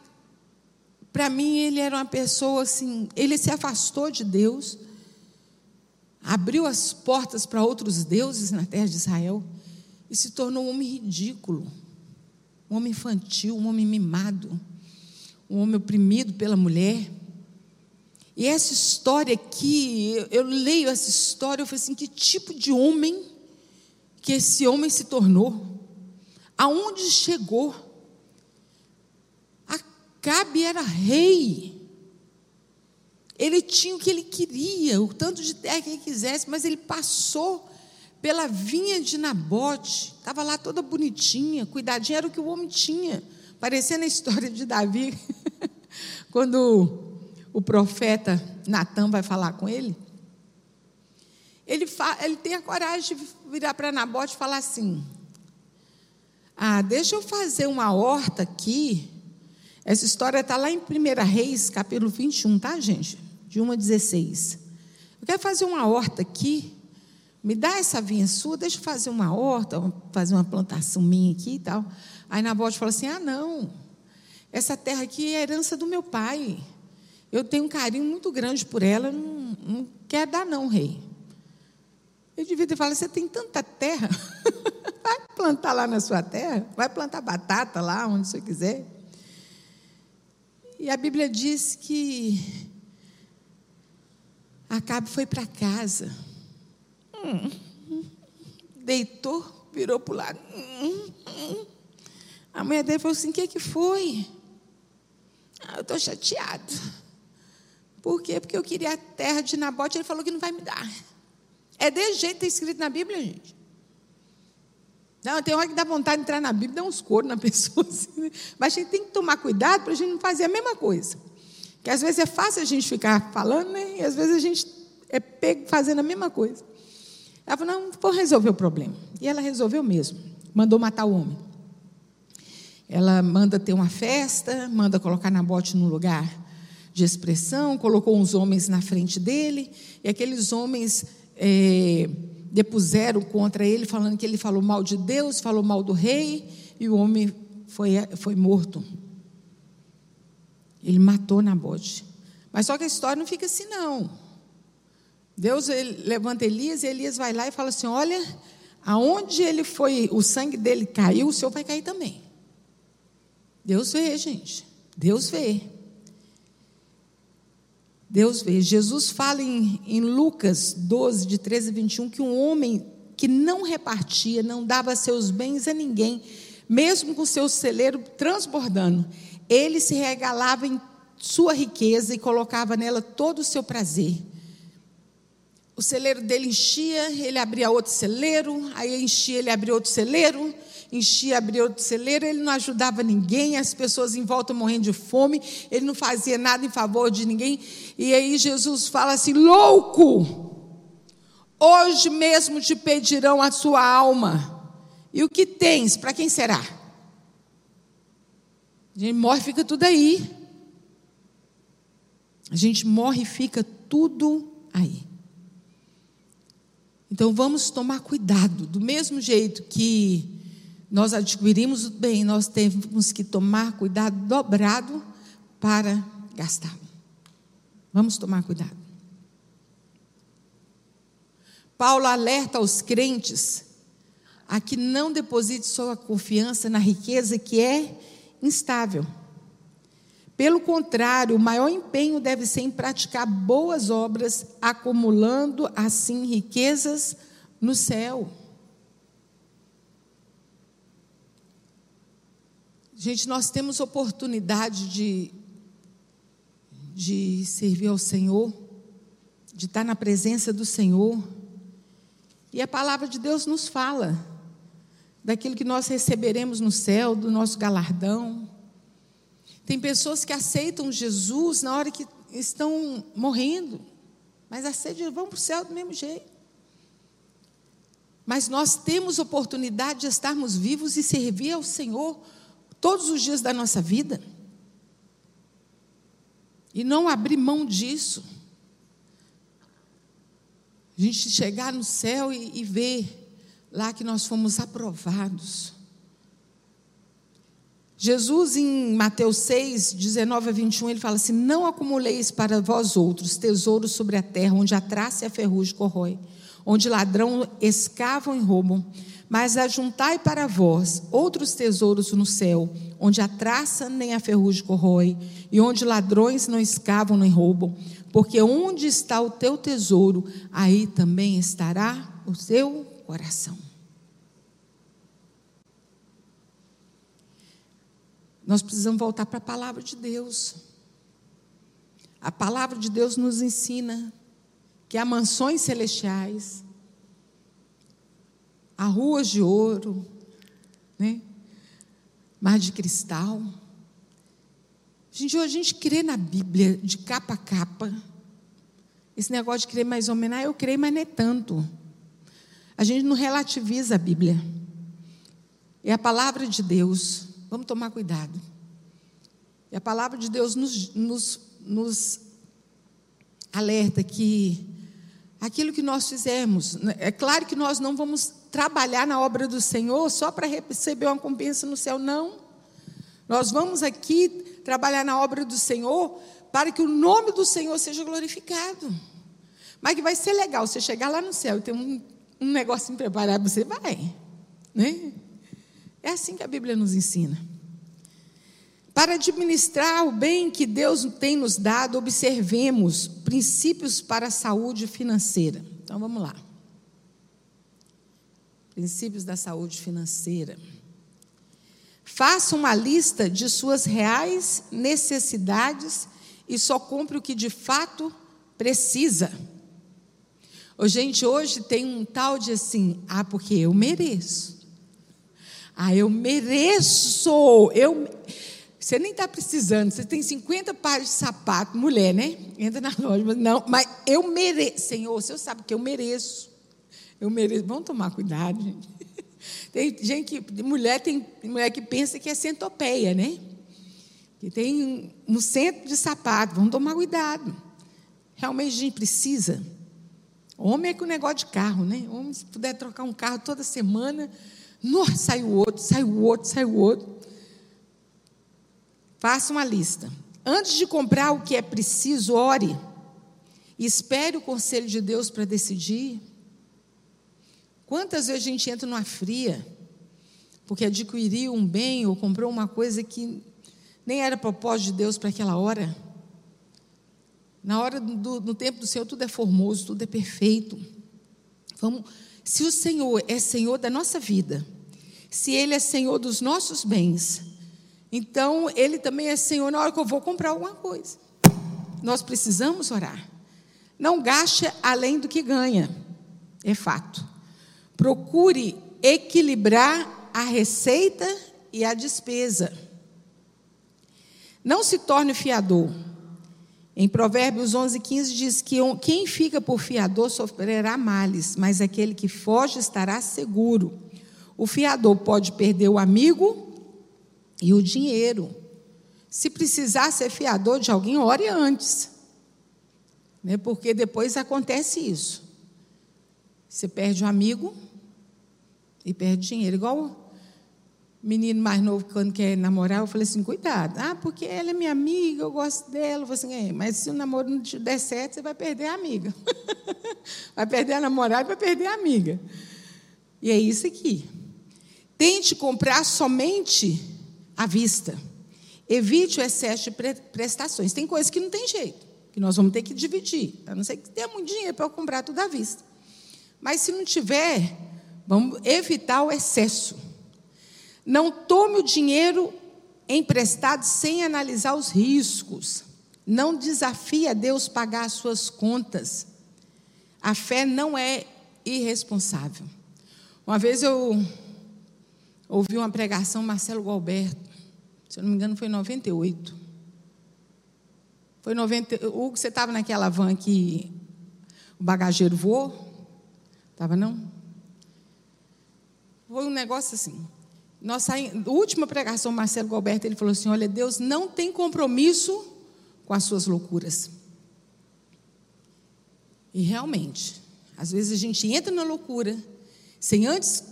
para mim, ele era uma pessoa assim, ele se afastou de Deus, abriu as portas para outros deuses na terra de Israel e se tornou um homem ridículo, um homem infantil, um homem mimado, um homem oprimido pela mulher. E essa história aqui, eu, leio essa história, eu falei assim: que tipo de homem que esse homem se tornou? Aonde chegou? Acabe era rei. Ele tinha o que ele queria, o tanto de terra que ele quisesse, mas ele passou pela vinha de Nabote, estava lá toda bonitinha, cuidadinha, era o que o homem tinha, parecendo a história de Davi, quando o profeta Natan vai falar com ele, ele, ele tem a coragem de virar para Nabote e falar assim: Ah, deixa eu fazer uma horta aqui. Essa história está lá em 1 Reis, capítulo 21, tá, gente? De 1 a 16. Eu quero fazer uma horta aqui. Me dá essa vinha sua, deixa eu fazer uma horta, fazer uma plantação minha aqui e tal. Aí Nabote fala assim: Ah, não. Essa terra aqui é herança do meu pai. Eu tenho um carinho muito grande por ela, não, não quer dar, não, rei. Eu devia ter falado: você tem tanta terra, vai plantar lá na sua terra, vai plantar batata lá, onde você quiser. E a Bíblia diz que Acabe foi para casa, deitou, virou para o lado. Hum, hum. A mulher dele falou assim: o que, que foi? Ah, eu estou chateado. Por quê? Porque eu queria a terra de Nabote, ele falou que não vai me dar. É desse jeito que está escrito na Bíblia, gente. Não, tem hora que dá vontade de entrar na Bíblia, dá uns coros na pessoa. Assim, né? Mas a gente tem que tomar cuidado para a gente não fazer a mesma coisa. Que às vezes é fácil a gente ficar falando, né? E às vezes a gente é pego fazendo a mesma coisa. Ela falou, não, vou resolver o problema. E ela resolveu mesmo. Mandou matar o homem. Ela manda ter uma festa, manda colocar Nabote no lugar de expressão, colocou uns homens na frente dele, e aqueles homens é, depuseram contra ele, falando que ele falou mal de Deus, falou mal do rei, e o homem foi, foi morto. Ele matou Nabote. Mas só que a história não fica assim, não. Deus levanta Elias e Elias vai lá e fala assim: Olha, aonde ele foi, o sangue dele caiu, o senhor vai cair também. Deus vê, gente. Deus vê. Deus vê. Jesus fala em, em Lucas 12, de 13 a 21, que um homem que não repartia, não dava seus bens a ninguém, mesmo com seu celeiro transbordando, ele se regalava em sua riqueza e colocava nela todo o seu prazer. O celeiro dele enchia, ele abria outro celeiro, aí enchia, ele abria outro celeiro, enchia, abria outro celeiro, ele não ajudava ninguém, as pessoas em volta morrendo de fome, ele não fazia nada em favor de ninguém. E aí Jesus fala assim: louco, hoje mesmo te pedirão a sua alma, e o que tens, para quem será? A gente morre e fica tudo aí. A gente morre e fica tudo aí. Então vamos tomar cuidado, do mesmo jeito que nós adquirimos o bem, nós temos que tomar cuidado dobrado para gastá-lo. Vamos tomar cuidado. Paulo alerta aos crentes a que não deposite sua confiança na riqueza que é instável. Pelo contrário, o maior empenho deve ser em praticar boas obras, acumulando assim riquezas no céu. Gente, nós temos oportunidade de, de servir ao Senhor, de estar na presença do Senhor. E a palavra de Deus nos fala daquilo que nós receberemos no céu, do nosso galardão. Tem pessoas que aceitam Jesus na hora que estão morrendo, mas aceitam, vão para o céu do mesmo jeito. Mas nós temos oportunidade de estarmos vivos e servir ao Senhor todos os dias da nossa vida. E não abrir mão disso. A gente chegar no céu e, e ver lá que nós fomos aprovados. Jesus, em Mateus 6, 19 a 21, ele fala assim: Não acumuleis para vós outros tesouros sobre a terra, onde a traça e a ferrugem corrói, onde ladrão escavam e roubam, mas ajuntai para vós outros tesouros no céu, onde a traça nem a ferrugem corrói, e onde ladrões não escavam nem roubam, porque onde está o teu tesouro, aí também estará o teu coração. Nós precisamos voltar para a palavra de Deus. A palavra de Deus nos ensina que há mansões celestiais, há ruas de ouro, né? mar de cristal. Gente, hoje a gente crê na Bíblia de capa a capa. Esse negócio de crer mais ou menos, ah, eu creio, mas não é tanto. A gente não relativiza a Bíblia. É a palavra de Deus. Vamos tomar cuidado. E a palavra de Deus nos, nos, nos alerta que aquilo que nós fizemos, né, é claro que nós não vamos trabalhar na obra do Senhor só para receber uma compensa no céu, não. Nós vamos aqui trabalhar na obra do Senhor para que o nome do Senhor seja glorificado. Mas que vai ser legal você chegar lá no céu e ter um, um negocinho preparado, você vai. Né? É assim que a Bíblia nos ensina. Para administrar o bem que Deus tem nos dado, observemos princípios para a saúde financeira. Então vamos lá. Princípios da saúde financeira. Faça uma lista de suas reais necessidades e só compre o que de fato precisa. Ô, gente, hoje tem um tal de assim, ah, porque eu mereço. Ah, eu mereço. Eu, você nem está precisando, você tem 50 pares de sapato, mulher, né? Entra na loja, mas não, mas eu mereço. Senhor, o senhor sabe que eu mereço. Eu mereço. Vamos tomar cuidado, gente. Tem gente que, mulher, tem mulher que pensa que é centopeia, né? Que tem um centro de sapato. Vamos tomar cuidado. Realmente a gente precisa. Homem é com o negócio de carro, né? Homem, se puder trocar um carro toda semana, nossa, sai o outro, sai o outro, sai o outro. Faça uma lista. Antes de comprar o que é preciso, ore. Espere o conselho de Deus para decidir. Quantas vezes a gente entra numa fria porque adquiriu um bem ou comprou uma coisa que nem era propósito de Deus para aquela hora. Na hora do, no tempo do Senhor, tudo é formoso, tudo é perfeito. Vamos, se o Senhor é Senhor da nossa vida, se Ele é Senhor dos nossos bens, então Ele também é Senhor na hora que eu vou comprar alguma coisa. Nós precisamos orar. Não gaste além do que ganha, é fato. Procure equilibrar a receita e a despesa. Não se torne fiador. Em Provérbios 11, 15 diz que quem fica por fiador sofrerá males, mas aquele que foge estará seguro. O fiador pode perder o amigo e o dinheiro. Se precisar ser fiador de alguém, ore antes. Né? Porque depois acontece isso. Você perde um amigo e perde dinheiro. Igual menino mais novo, quando quer namorar, eu falei assim: cuidado. Ah, porque ela é minha amiga, eu gosto dela. Eu falei assim: é, mas se o namoro não der certo, você vai perder a amiga. vai perder a namorada, vai perder a amiga. E é isso aqui. Tente comprar somente à vista. Evite o excesso de prestações. Tem coisas que não tem jeito, que nós vamos ter que dividir. A não ser que tenha muito dinheiro para comprar tudo à vista. Mas se não tiver, vamos evitar o excesso. Não tome o dinheiro emprestado sem analisar os riscos. Não desafie a Deus pagar as suas contas. A fé não é irresponsável. Uma vez eu ouvi uma pregação Marcelo Galberto, se eu não me engano foi em 98. Foi 90, Hugo, você estava naquela van que o bagageiro voou? Estava não? Foi um negócio assim. Nossa última pregação, Marcelo Galberto, ele falou assim: Olha, Deus não tem compromisso com as suas loucuras. E realmente, às vezes a gente entra na loucura, sem antes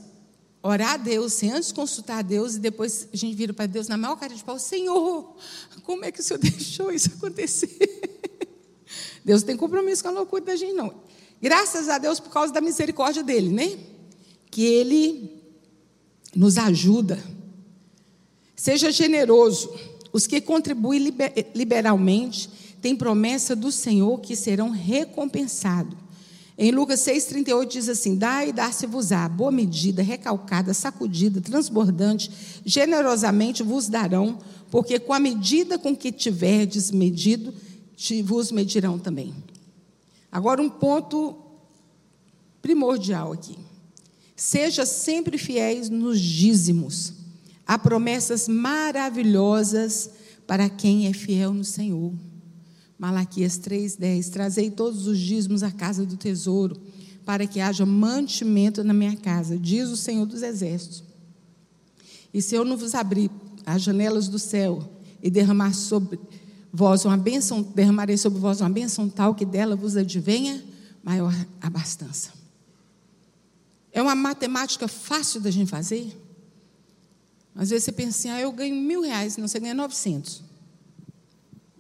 orar a Deus, sem antes consultar a Deus, e depois a gente vira para Deus na maior cara de pau: Senhor, como é que o Senhor deixou isso acontecer? Deus tem compromisso com a loucura da gente, não. Graças a Deus por causa da misericórdia dele, né? Que ele nos ajuda. Seja generoso. Os que contribuem liberalmente têm promessa do Senhor que serão recompensados. Em Lucas 6,38 diz assim: Dai e dar-se-vos-á, boa medida, recalcada, sacudida, transbordante, generosamente vos darão, porque com a medida com que tiverdes medido, vos medirão também. Agora, um ponto primordial aqui. Seja sempre fiéis nos dízimos. Há promessas maravilhosas para quem é fiel no Senhor. Malaquias 3:10 Trazei todos os dízimos à casa do tesouro, para que haja mantimento na minha casa, diz o Senhor dos exércitos. E se eu não vos abrir as janelas do céu e derramar sobre vós uma bênção, derramarei sobre vós uma bênção tal que dela vos advenha maior abastança. É uma matemática fácil da gente fazer. Às vezes você pensa assim, ah, eu ganho mil reais, não, você ganha 900.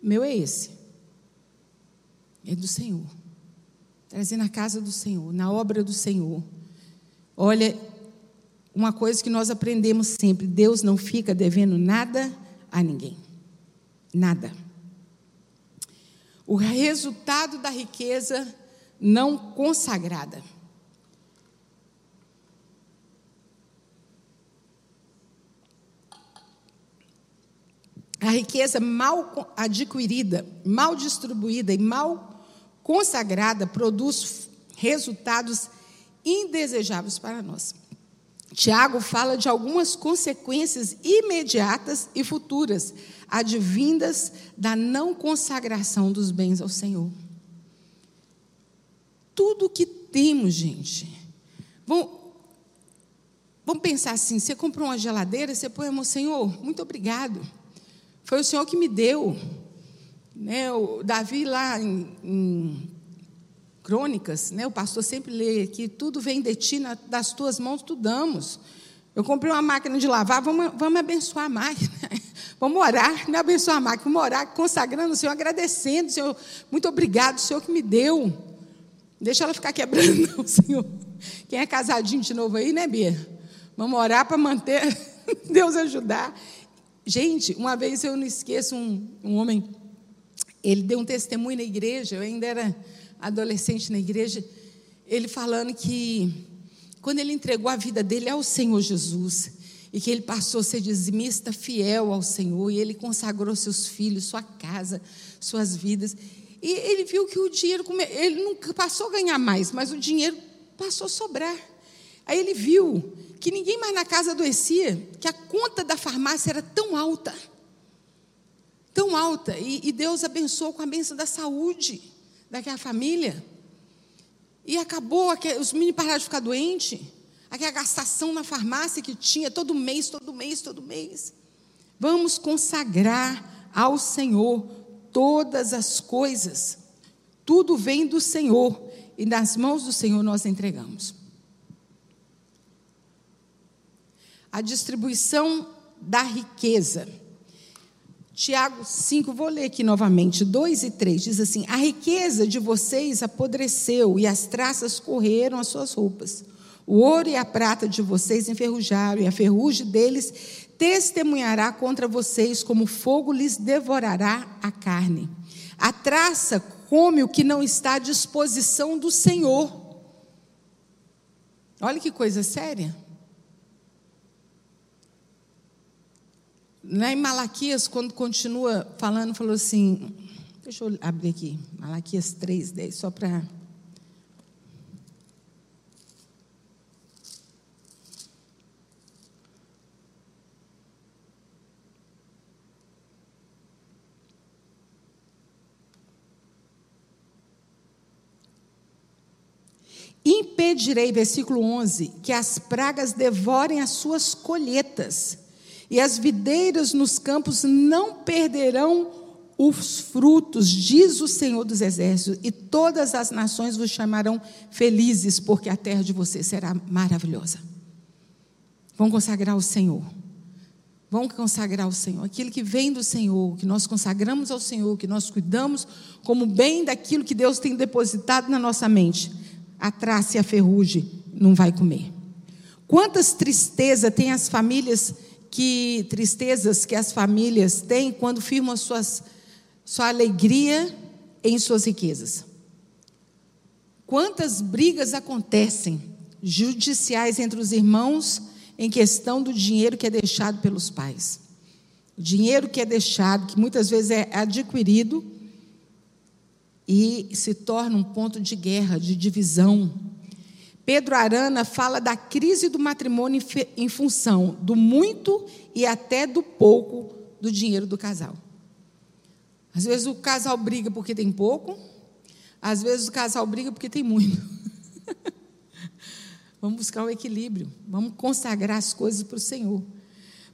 Meu é esse. É do Senhor. Trazer na casa do Senhor, na obra do Senhor. Olha, uma coisa que nós aprendemos sempre: Deus não fica devendo nada a ninguém. Nada. O resultado da riqueza não consagrada. A riqueza mal adquirida, mal distribuída e mal consagrada produz resultados indesejáveis para nós. Tiago fala de algumas consequências imediatas e futuras, advindas da não consagração dos bens ao Senhor. Tudo que temos, gente. Vamos, vamos pensar assim: você comprou uma geladeira, você põe, Senhor, muito obrigado. Foi o Senhor que me deu. Né, o Davi, lá em, em Crônicas, né, o pastor sempre lê que tudo vem de ti, na, das tuas mãos tu damos. Eu comprei uma máquina de lavar, vamos, vamos abençoar a máquina. Vamos orar, não abençoar a máquina, vamos orar consagrando o Senhor, agradecendo, Senhor, muito obrigado, Senhor que me deu. Deixa ela ficar quebrando, não, Senhor. Quem é casadinho de novo aí, né, Bia? Vamos orar para manter Deus ajudar. Gente, uma vez eu não esqueço um, um homem, ele deu um testemunho na igreja, eu ainda era adolescente na igreja, ele falando que quando ele entregou a vida dele ao Senhor Jesus, e que ele passou a ser dizimista fiel ao Senhor, e ele consagrou seus filhos, sua casa, suas vidas. E ele viu que o dinheiro, ele nunca passou a ganhar mais, mas o dinheiro passou a sobrar. Aí ele viu que ninguém mais na casa adoecia, que a conta da farmácia era tão alta, tão alta, e, e Deus abençoou com a benção da saúde daquela família. E acabou, os meninos pararam de ficar doentes, aquela gastação na farmácia que tinha todo mês, todo mês, todo mês. Vamos consagrar ao Senhor todas as coisas. Tudo vem do Senhor e nas mãos do Senhor nós entregamos. A distribuição da riqueza. Tiago 5, vou ler aqui novamente, 2 e 3, diz assim: A riqueza de vocês apodreceu e as traças correram as suas roupas. O ouro e a prata de vocês enferrujaram, e a ferrugem deles testemunhará contra vocês, como fogo lhes devorará a carne. A traça come o que não está à disposição do Senhor. Olha que coisa séria. Lá em Malaquias, quando continua falando, falou assim: deixa eu abrir aqui, Malaquias 3, 10, só para Impedirei, versículo 11, que as pragas devorem as suas colheitas, e as videiras nos campos não perderão os frutos, diz o Senhor dos Exércitos, e todas as nações vos chamarão felizes, porque a terra de vocês será maravilhosa. Vão consagrar ao Senhor. Vão consagrar ao Senhor. Aquilo que vem do Senhor, que nós consagramos ao Senhor, que nós cuidamos como bem daquilo que Deus tem depositado na nossa mente a traça e a ferrugem não vai comer. Quantas tristezas tem as famílias que tristezas que as famílias têm quando firmam suas, sua alegria em suas riquezas. Quantas brigas acontecem judiciais entre os irmãos em questão do dinheiro que é deixado pelos pais. O dinheiro que é deixado, que muitas vezes é adquirido e se torna um ponto de guerra, de divisão. Pedro Arana fala da crise do matrimônio em função do muito e até do pouco do dinheiro do casal. Às vezes o casal briga porque tem pouco, às vezes o casal briga porque tem muito. vamos buscar o equilíbrio, vamos consagrar as coisas para o Senhor.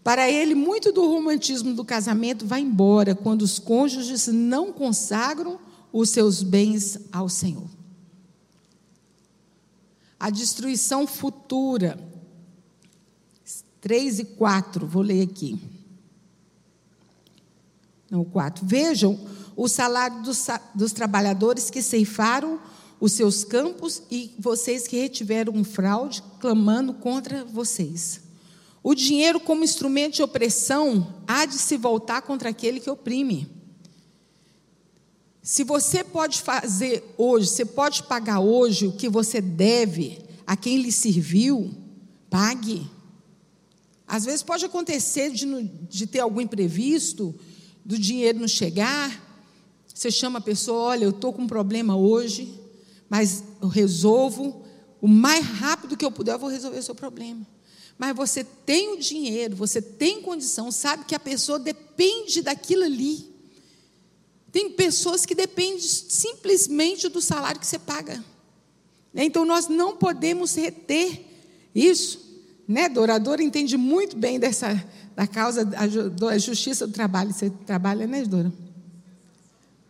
Para ele, muito do romantismo do casamento vai embora quando os cônjuges não consagram os seus bens ao Senhor. A destruição futura. 3 e 4, vou ler aqui. Não, 4. Vejam o salário dos, dos trabalhadores que ceifaram os seus campos e vocês que retiveram um fraude, clamando contra vocês. O dinheiro, como instrumento de opressão, há de se voltar contra aquele que oprime. Se você pode fazer hoje, você pode pagar hoje o que você deve a quem lhe serviu, pague. Às vezes pode acontecer de, de ter algum imprevisto, do dinheiro não chegar. Você chama a pessoa, olha, eu estou com um problema hoje, mas eu resolvo. O mais rápido que eu puder, eu vou resolver o seu problema. Mas você tem o dinheiro, você tem condição, sabe que a pessoa depende daquilo ali. Tem pessoas que dependem simplesmente do salário que você paga. Né? Então nós não podemos reter isso. Né? Dora? entende muito bem dessa da causa da justiça do trabalho. Você trabalha, né, Dora?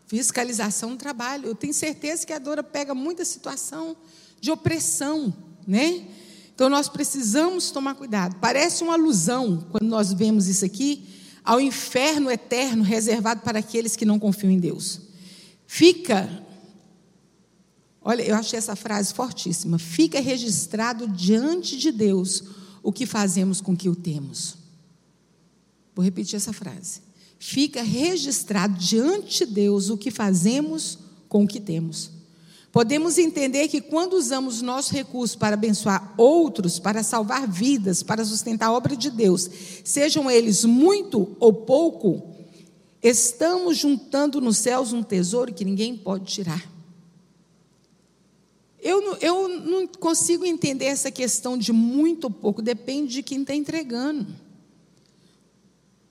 Fiscalização do trabalho. Eu tenho certeza que a Dora pega muita situação de opressão, né? Então nós precisamos tomar cuidado. Parece uma alusão quando nós vemos isso aqui ao inferno eterno reservado para aqueles que não confiam em Deus. Fica, olha, eu achei essa frase fortíssima. Fica registrado diante de Deus o que fazemos com que o temos. Vou repetir essa frase. Fica registrado diante de Deus o que fazemos com o que temos. Podemos entender que quando usamos nossos recursos para abençoar outros, para salvar vidas, para sustentar a obra de Deus, sejam eles muito ou pouco, estamos juntando nos céus um tesouro que ninguém pode tirar. Eu não, eu não consigo entender essa questão de muito ou pouco, depende de quem está entregando.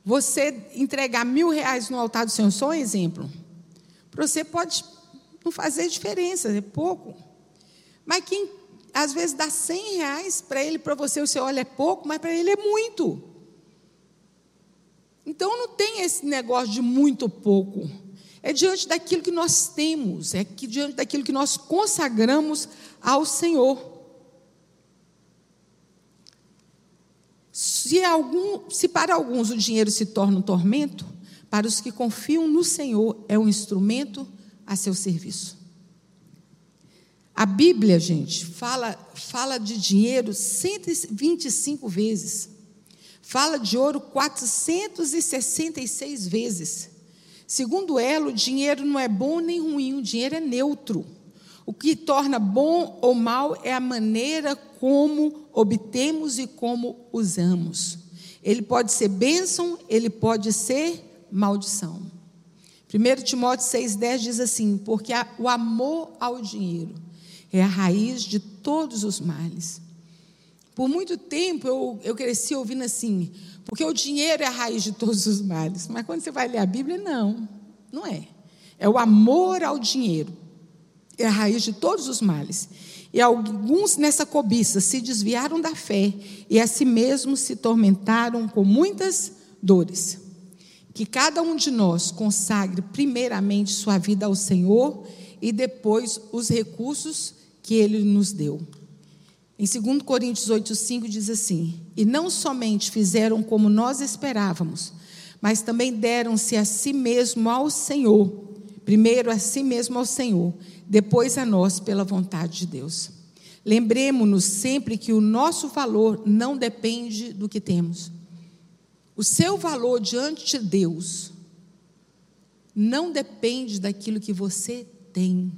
Você entregar mil reais no altar do Senhor, só um exemplo. Você pode não fazer diferença, é pouco. Mas quem às vezes dá 100 reais para ele, para você, você olha é pouco, mas para ele é muito. Então não tem esse negócio de muito ou pouco. É diante daquilo que nós temos, é que diante daquilo que nós consagramos ao Senhor. Se, algum, se para alguns o dinheiro se torna um tormento, para os que confiam no Senhor é um instrumento a seu serviço. A Bíblia, gente, fala, fala de dinheiro 125 vezes. Fala de ouro 466 vezes. Segundo ela, o dinheiro não é bom nem ruim, o dinheiro é neutro. O que torna bom ou mal é a maneira como obtemos e como usamos. Ele pode ser bênção, ele pode ser maldição. 1 Timóteo 6,10 diz assim: Porque o amor ao dinheiro é a raiz de todos os males. Por muito tempo eu, eu cresci ouvindo assim, porque o dinheiro é a raiz de todos os males. Mas quando você vai ler a Bíblia, não, não é. É o amor ao dinheiro, é a raiz de todos os males. E alguns nessa cobiça se desviaram da fé e a si mesmos se tormentaram com muitas dores. Que cada um de nós consagre primeiramente sua vida ao Senhor e depois os recursos que ele nos deu. Em 2 Coríntios 8,5 diz assim: E não somente fizeram como nós esperávamos, mas também deram-se a si mesmo ao Senhor. Primeiro a si mesmo ao Senhor, depois a nós pela vontade de Deus. Lembremos-nos sempre que o nosso valor não depende do que temos. O seu valor diante de Deus não depende daquilo que você tem.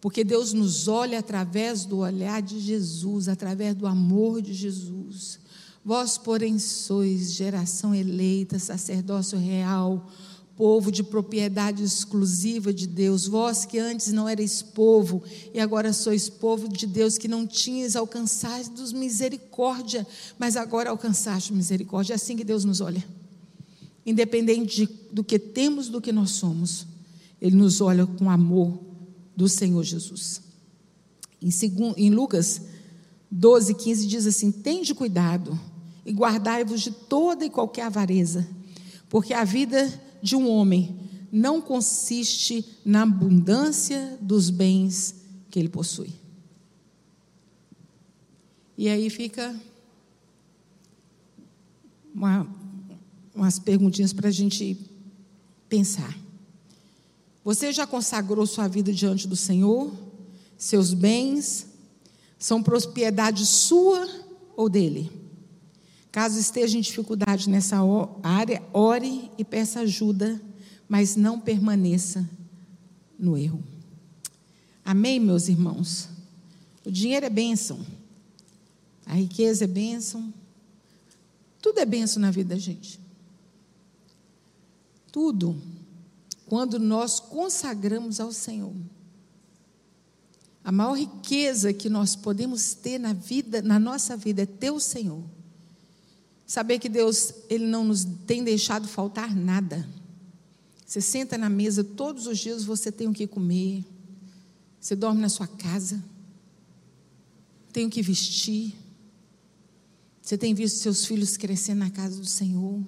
Porque Deus nos olha através do olhar de Jesus, através do amor de Jesus. Vós, porém, sois geração eleita, sacerdócio real, povo de propriedade exclusiva de Deus. Vós que antes não erais povo e agora sois povo de Deus, que não tinhas alcançado misericórdia, mas agora alcançaste misericórdia. É assim que Deus nos olha. Independente de, do que temos, do que nós somos, Ele nos olha com amor do Senhor Jesus. Em, segundo, em Lucas 12, 15 diz assim: Tende cuidado e guardai-vos de toda e qualquer avareza, porque a vida de um homem não consiste na abundância dos bens que ele possui. E aí fica uma, umas perguntinhas para a gente pensar. Você já consagrou sua vida diante do Senhor? Seus bens são propriedade sua ou dele? Caso esteja em dificuldade nessa área, ore e peça ajuda, mas não permaneça no erro. Amém, meus irmãos? O dinheiro é bênção, a riqueza é bênção, tudo é bênção na vida da gente. Tudo quando nós consagramos ao Senhor. A maior riqueza que nós podemos ter na vida, na nossa vida, é ter o Senhor. Saber que Deus, Ele não nos tem deixado faltar nada. Você senta na mesa todos os dias, você tem o que comer. Você dorme na sua casa. Tem o que vestir. Você tem visto seus filhos crescendo na casa do Senhor.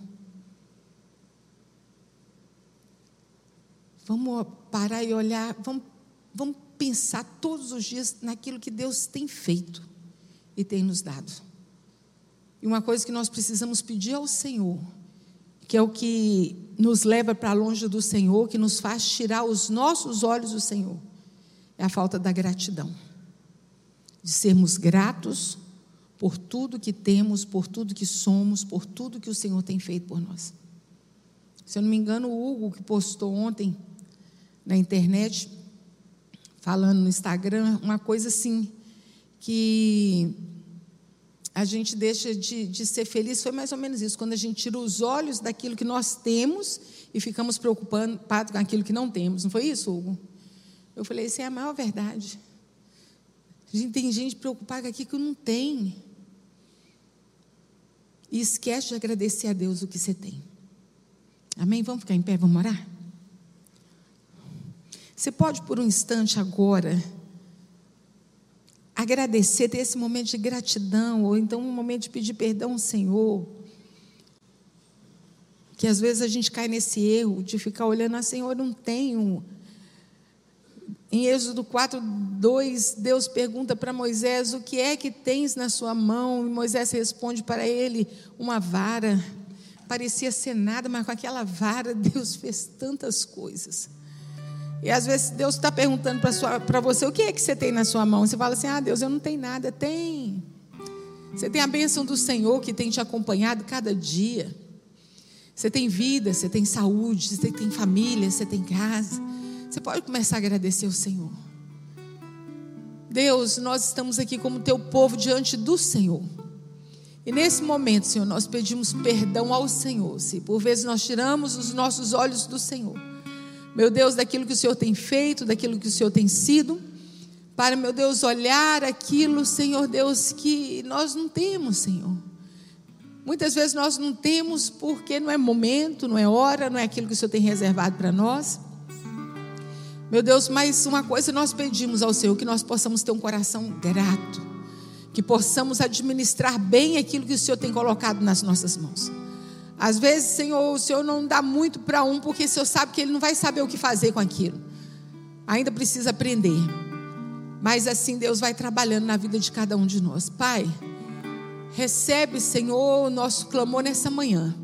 Vamos parar e olhar, vamos, vamos pensar todos os dias naquilo que Deus tem feito e tem nos dado. E uma coisa que nós precisamos pedir ao Senhor, que é o que nos leva para longe do Senhor, que nos faz tirar os nossos olhos do Senhor, é a falta da gratidão. De sermos gratos por tudo que temos, por tudo que somos, por tudo que o Senhor tem feito por nós. Se eu não me engano, o Hugo, que postou ontem na internet, falando no Instagram, uma coisa assim, que a gente deixa de, de, ser feliz, foi mais ou menos isso, quando a gente tira os olhos daquilo que nós temos e ficamos preocupados com aquilo que não temos. Não foi isso, Hugo? Eu falei, isso é a maior verdade. A gente tem gente preocupada com aquilo que não tem. E esquece de agradecer a Deus o que você tem. Amém? Vamos ficar em pé, vamos orar? Você pode, por um instante agora, agradecer, ter esse momento de gratidão, ou então um momento de pedir perdão ao Senhor. Que às vezes a gente cai nesse erro de ficar olhando, ah, Senhor, eu não tenho. Em Êxodo 4, 2, Deus pergunta para Moisés: O que é que tens na sua mão? E Moisés responde para ele: Uma vara parecia ser nada, mas com aquela vara Deus fez tantas coisas. E às vezes Deus está perguntando para você: o que é que você tem na sua mão? Você fala assim: ah, Deus, eu não tenho nada. Tem. Você tem a bênção do Senhor que tem te acompanhado cada dia. Você tem vida, você tem saúde, você tem família, você tem casa. Você pode começar a agradecer o Senhor. Deus, nós estamos aqui como teu povo diante do Senhor. E nesse momento, Senhor, nós pedimos perdão ao Senhor, se por vezes nós tiramos os nossos olhos do Senhor. Meu Deus, daquilo que o Senhor tem feito, daquilo que o Senhor tem sido, para, meu Deus, olhar aquilo, Senhor Deus, que nós não temos, Senhor. Muitas vezes nós não temos porque não é momento, não é hora, não é aquilo que o Senhor tem reservado para nós. Meu Deus, mas uma coisa nós pedimos ao Senhor, que nós possamos ter um coração grato que possamos administrar bem aquilo que o Senhor tem colocado nas nossas mãos. Às vezes, Senhor, o Senhor não dá muito para um, porque o Senhor sabe que ele não vai saber o que fazer com aquilo. Ainda precisa aprender. Mas assim Deus vai trabalhando na vida de cada um de nós. Pai, recebe, Senhor, o nosso clamor nessa manhã.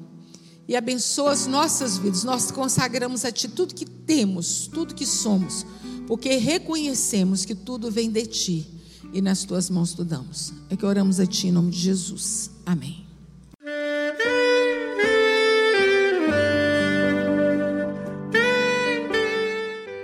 E abençoa as nossas vidas. Nós consagramos a Ti tudo que temos, tudo que somos, porque reconhecemos que tudo vem de Ti e nas tuas mãos tu damos. É que oramos a ti em nome de Jesus. Amém.